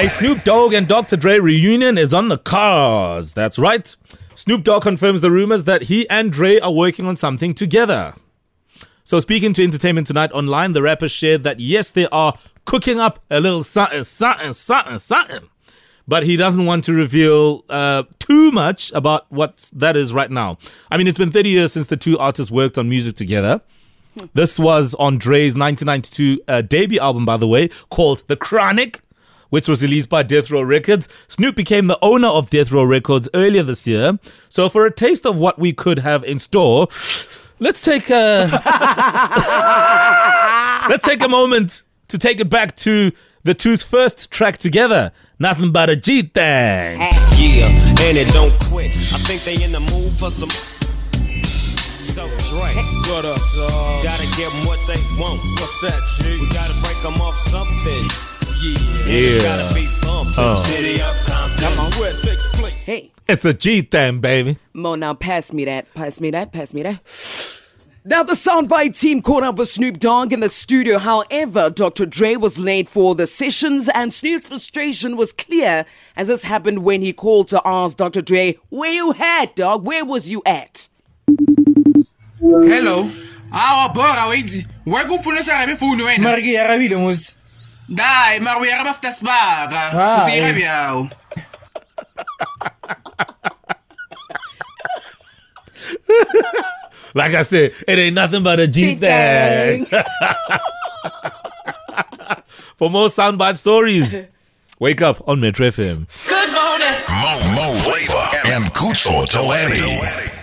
A Snoop Dogg and Dr. Dre reunion is on the cars. That's right. Snoop Dogg confirms the rumors that he and Dre are working on something together. So, speaking to Entertainment Tonight online, the rapper shared that yes, they are cooking up a little something, something, something, something. But he doesn't want to reveal uh, too much about what that is right now. I mean, it's been 30 years since the two artists worked on music together. This was on Dre's 1992 uh, debut album, by the way, called The Chronic, which was released by Death Row Records. Snoop became the owner of Death Row Records earlier this year. So, for a taste of what we could have in store, let's take a let's take a moment to take it back to the two's first track together. Nothing but a G thing. Yeah, and it don't quit. I think they in the mood for some. So Dre, what up, dog? Gotta give them what they want. What's that, G? We gotta break them off something. Yeah, it's Yeah. gotta be bumping. Uh. City of Compton. Come on, where it takes place. Hey, It's a G thing, baby. Mo, now pass me that. Pass me that. Pass me that. Now, the soundbite team caught up with Snoop Dogg in the studio. However, Dr. Dre was late for the sessions, and Snoop's frustration was clear as this happened when he called to ask Dr. Dre, Where you at, dog? Where was you at? Hello. Awa bora wait. Wa kufunisa ngabe phone wena? mare ke arabile mos Dai, mara uya ka after sibaka. Ah, Usira eh. Like I said, it ain't nothing but a G thing. For more soundbite stories, wake up on Metro FM. Good morning. Mo Mo Flava and Kucho Toani.